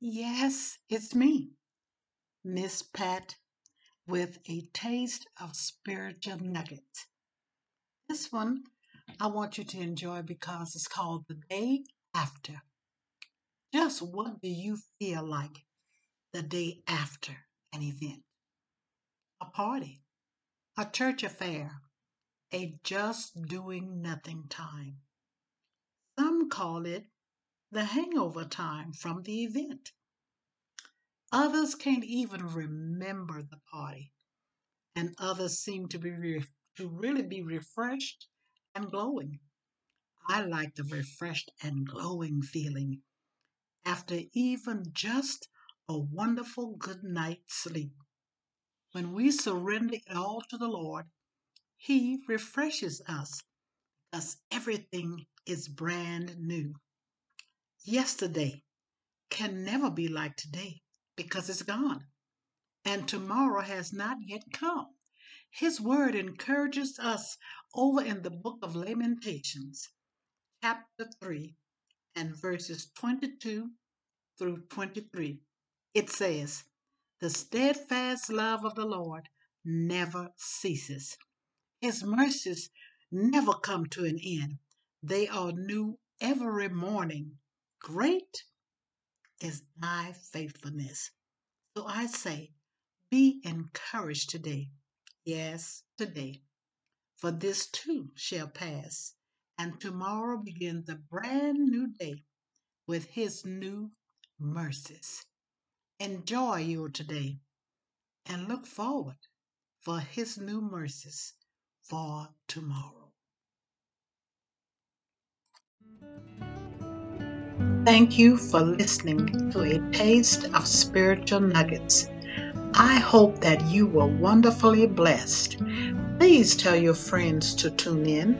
Yes, it's me, Miss Pat, with a taste of spiritual nuggets. This one I want you to enjoy because it's called The Day After. Just what do you feel like the day after an event? A party, a church affair, a just doing nothing time. Some call it the hangover time from the event. Others can't even remember the party, and others seem to be re- to really be refreshed and glowing. I like the refreshed and glowing feeling after even just a wonderful good night's sleep. When we surrender it all to the Lord, He refreshes us because everything is brand new. Yesterday can never be like today because it's gone, and tomorrow has not yet come. His word encourages us over in the book of Lamentations, chapter 3, and verses 22 through 23. It says, The steadfast love of the Lord never ceases, His mercies never come to an end. They are new every morning. Great is thy faithfulness. So I say, be encouraged today. Yes, today. For this too shall pass, and tomorrow begins a brand new day with his new mercies. Enjoy your today and look forward for his new mercies for tomorrow. Thank you for listening to a taste of spiritual nuggets. I hope that you were wonderfully blessed. Please tell your friends to tune in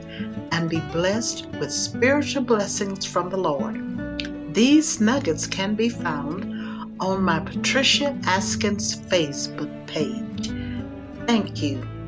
and be blessed with spiritual blessings from the Lord. These nuggets can be found on my Patricia Askins Facebook page. Thank you